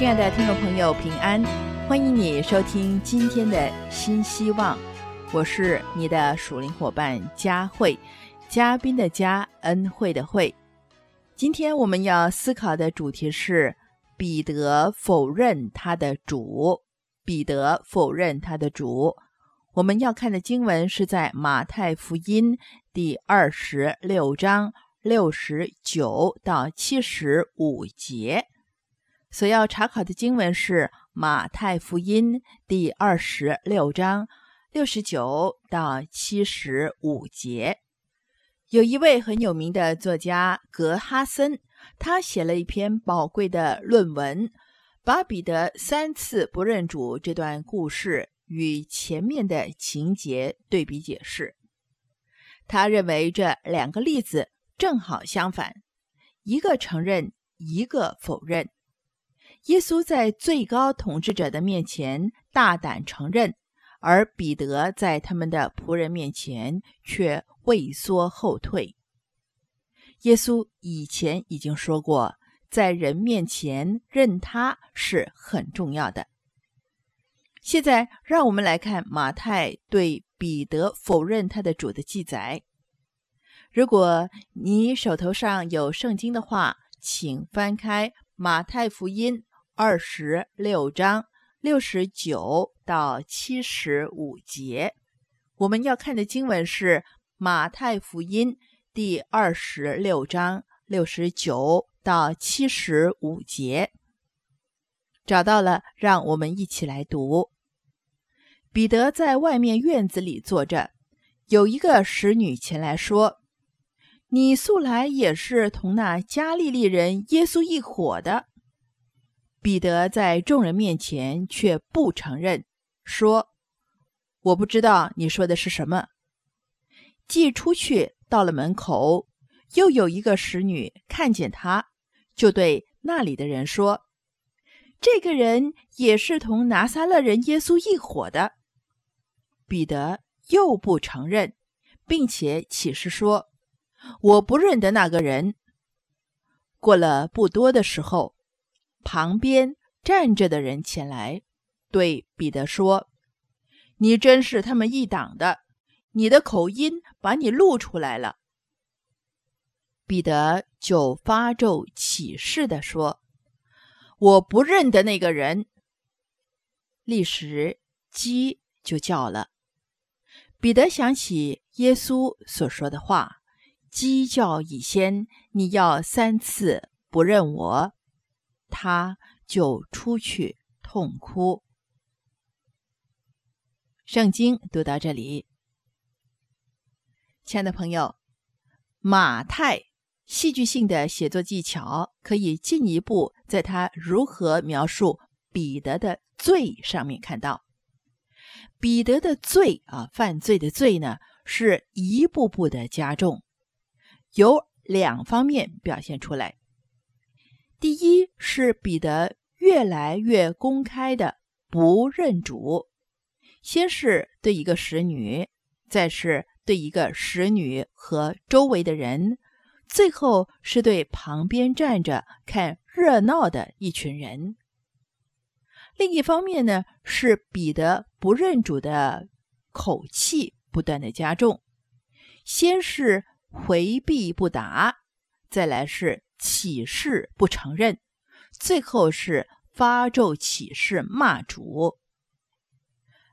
亲爱的听众朋友平安，欢迎你收听今天的新希望，我是你的属灵伙伴佳慧，嘉宾的嘉，恩惠的惠。今天我们要思考的主题是彼得否认他的主。彼得否认他的主。我们要看的经文是在马太福音第二十六章六十九到七十五节。所要查考的经文是马太福音第二十六章六十九到七十五节。有一位很有名的作家格哈森，他写了一篇宝贵的论文，把彼得三次不认主这段故事与前面的情节对比解释。他认为这两个例子正好相反，一个承认，一个否认。耶稣在最高统治者的面前大胆承认。而彼得在他们的仆人面前却畏缩后退。耶稣以前已经说过，在人面前认他是很重要的。现在，让我们来看马太对彼得否认他的主的记载。如果你手头上有圣经的话，请翻开马太福音二十六章。六十九到七十五节，我们要看的经文是马太福音第二十六章六十九到七十五节。找到了，让我们一起来读。彼得在外面院子里坐着，有一个使女前来说：“你素来也是同那加利利人耶稣一伙的。”彼得在众人面前却不承认，说：“我不知道你说的是什么。”既出去到了门口，又有一个使女看见他，就对那里的人说：“这个人也是同拿撒勒人耶稣一伙的。”彼得又不承认，并且起誓说：“我不认得那个人。”过了不多的时候。旁边站着的人前来，对彼得说：“你真是他们一党的，你的口音把你露出来了。”彼得就发咒起誓的说：“我不认得那个人。”立时鸡就叫了。彼得想起耶稣所说的话：“鸡叫以先，你要三次不认我。”他就出去痛哭。圣经读到这里，亲爱的朋友，马太戏剧性的写作技巧可以进一步在他如何描述彼得的罪上面看到。彼得的罪啊，犯罪的罪呢，是一步步的加重，有两方面表现出来。第一是彼得越来越公开的不认主，先是对一个使女，再是对一个使女和周围的人，最后是对旁边站着看热闹的一群人。另一方面呢，是彼得不认主的口气不断的加重，先是回避不答，再来是。起誓不承认，最后是发咒起誓骂主。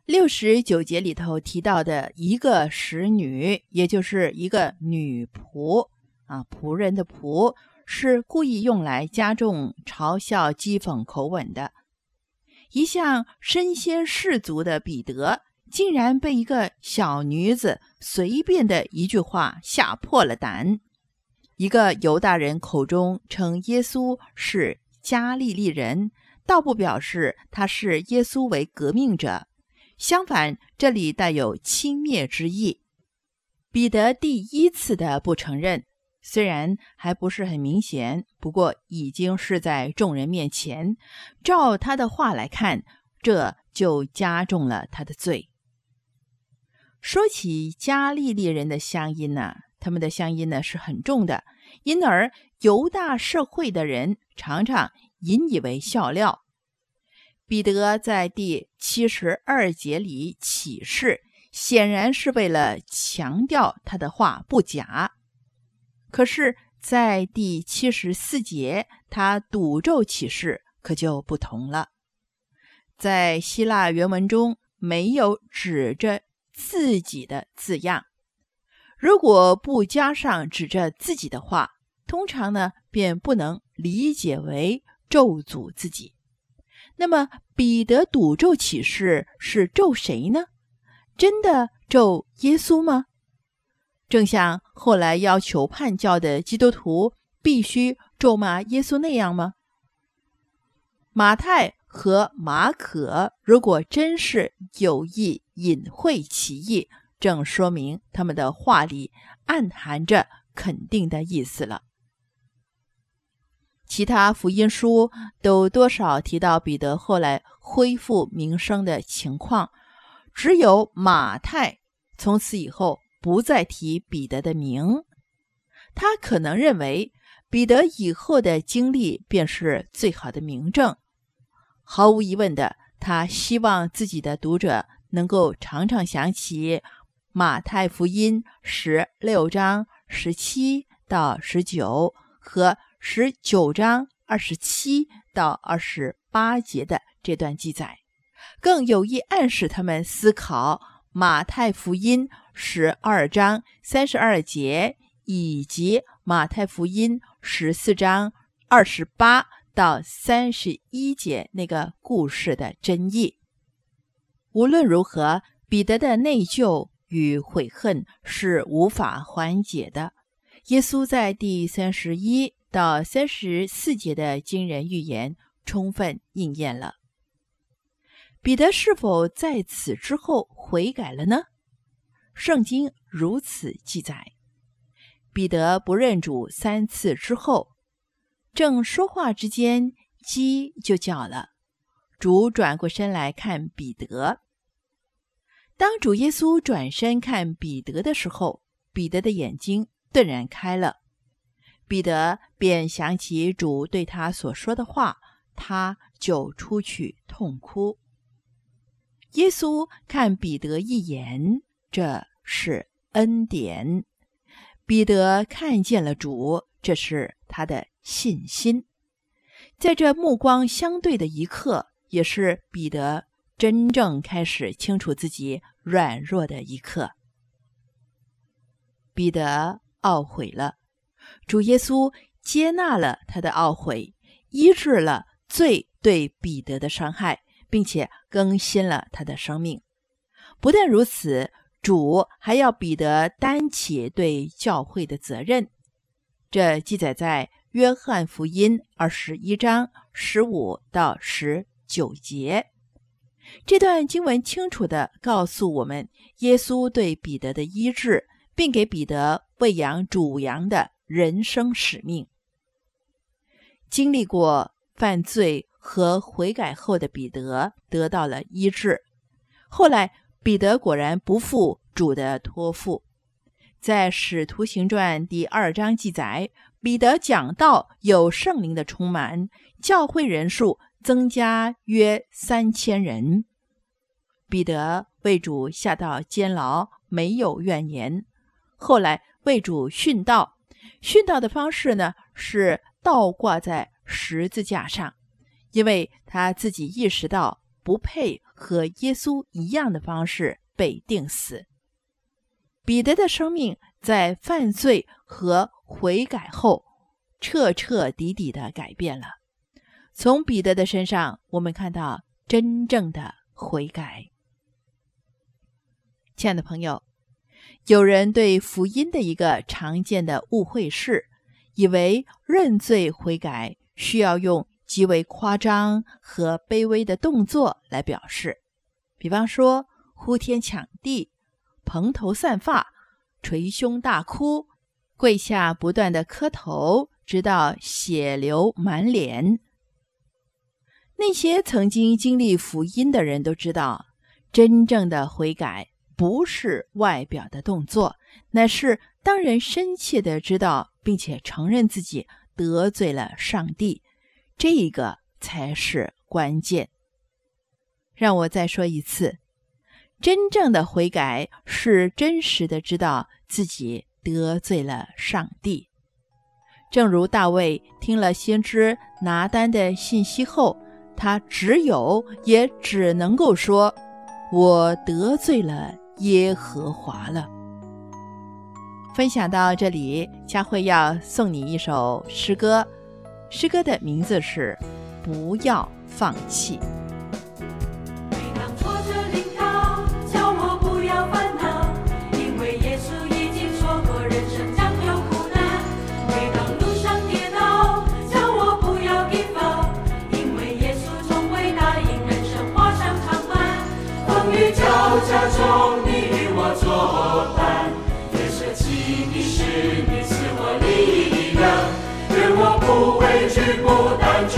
六十九节里头提到的一个使女，也就是一个女仆啊，仆人的仆，是故意用来加重嘲笑、讥讽口吻的。一向身先士卒的彼得，竟然被一个小女子随便的一句话吓破了胆。一个犹大人口中称耶稣是加利利人，倒不表示他是耶稣为革命者，相反，这里带有轻蔑之意。彼得第一次的不承认，虽然还不是很明显，不过已经是在众人面前。照他的话来看，这就加重了他的罪。说起加利利人的乡音呢？他们的乡音呢是很重的，因而犹大社会的人常常引以为笑料。彼得在第七十二节里启示，显然是为了强调他的话不假。可是，在第七十四节，他赌咒启示可就不同了。在希腊原文中没有指着自己的字样，如果不加上指着自己的话，通常呢便不能理解为咒诅自己。那么，彼得赌咒启示是咒谁呢？真的咒耶稣吗？正像后来要求叛教的基督徒必须咒骂耶稣那样吗？马太和马可如果真是有意隐晦其意，正说明他们的话里暗含着肯定的意思了。其他福音书都多少提到彼得后来恢复名声的情况，只有马太从此以后不再提彼得的名。他可能认为彼得以后的经历便是最好的明证。毫无疑问的，他希望自己的读者能够常常想起马太福音十六章十七到十九和。十九章二十七到二十八节的这段记载，更有意暗示他们思考马太福音十二章三十二节以及马太福音十四章二十八到三十一节那个故事的真意。无论如何，彼得的内疚与悔恨是无法缓解的。耶稣在第三十一。到三十四节的惊人预言充分应验了。彼得是否在此之后悔改了呢？圣经如此记载：彼得不认主三次之后，正说话之间，鸡就叫了。主转过身来看彼得。当主耶稣转身看彼得的时候，彼得的眼睛顿然开了。彼得便想起主对他所说的话，他就出去痛哭。耶稣看彼得一眼，这是恩典。彼得看见了主，这是他的信心。在这目光相对的一刻，也是彼得真正开始清楚自己软弱的一刻。彼得懊悔了。主耶稣接纳了他的懊悔，医治了罪对彼得的伤害，并且更新了他的生命。不但如此，主还要彼得担起对教会的责任。这记载在约翰福音二十一章十五到十九节。这段经文清楚地告诉我们，耶稣对彼得的医治，并给彼得喂养主羊的。人生使命，经历过犯罪和悔改后的彼得得到了医治。后来，彼得果然不负主的托付，在《使徒行传》第二章记载，彼得讲道有圣灵的充满，教会人数增加约三千人。彼得为主下到监牢，没有怨言。后来为主殉道。殉道的方式呢，是倒挂在十字架上，因为他自己意识到不配和耶稣一样的方式被钉死。彼得的生命在犯罪和悔改后，彻彻底底的改变了。从彼得的身上，我们看到真正的悔改。亲爱的朋友。有人对福音的一个常见的误会是，以为认罪悔改需要用极为夸张和卑微的动作来表示，比方说呼天抢地、蓬头散发、捶胸大哭、跪下不断的磕头，直到血流满脸。那些曾经经历福音的人都知道，真正的悔改。不是外表的动作，乃是当人深切的知道并且承认自己得罪了上帝，这个才是关键。让我再说一次，真正的悔改是真实的知道自己得罪了上帝。正如大卫听了先知拿单的信息后，他只有也只能够说：“我得罪了耶和华了。”分享到这里，佳慧要送你一首诗歌，诗歌的名字是《不要放弃》。有你与我作伴，也舍弃你是你赐我力量，愿我不畏惧不胆怯，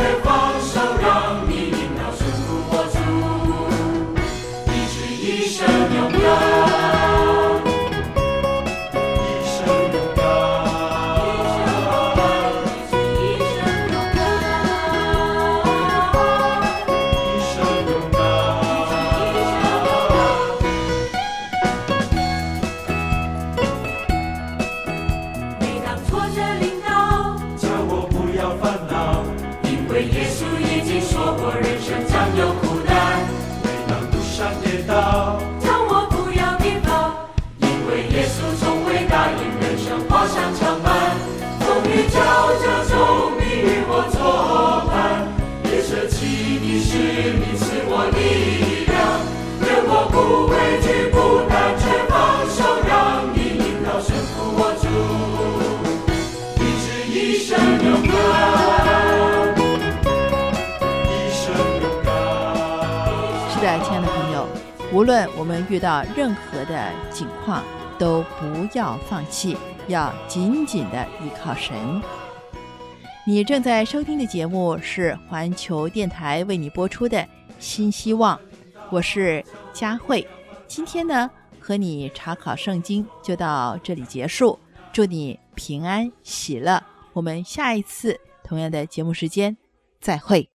无论我们遇到任何的境况，都不要放弃，要紧紧的依靠神。你正在收听的节目是环球电台为你播出的《新希望》，我是佳慧。今天呢，和你查考圣经就到这里结束。祝你平安喜乐，我们下一次同样的节目时间再会。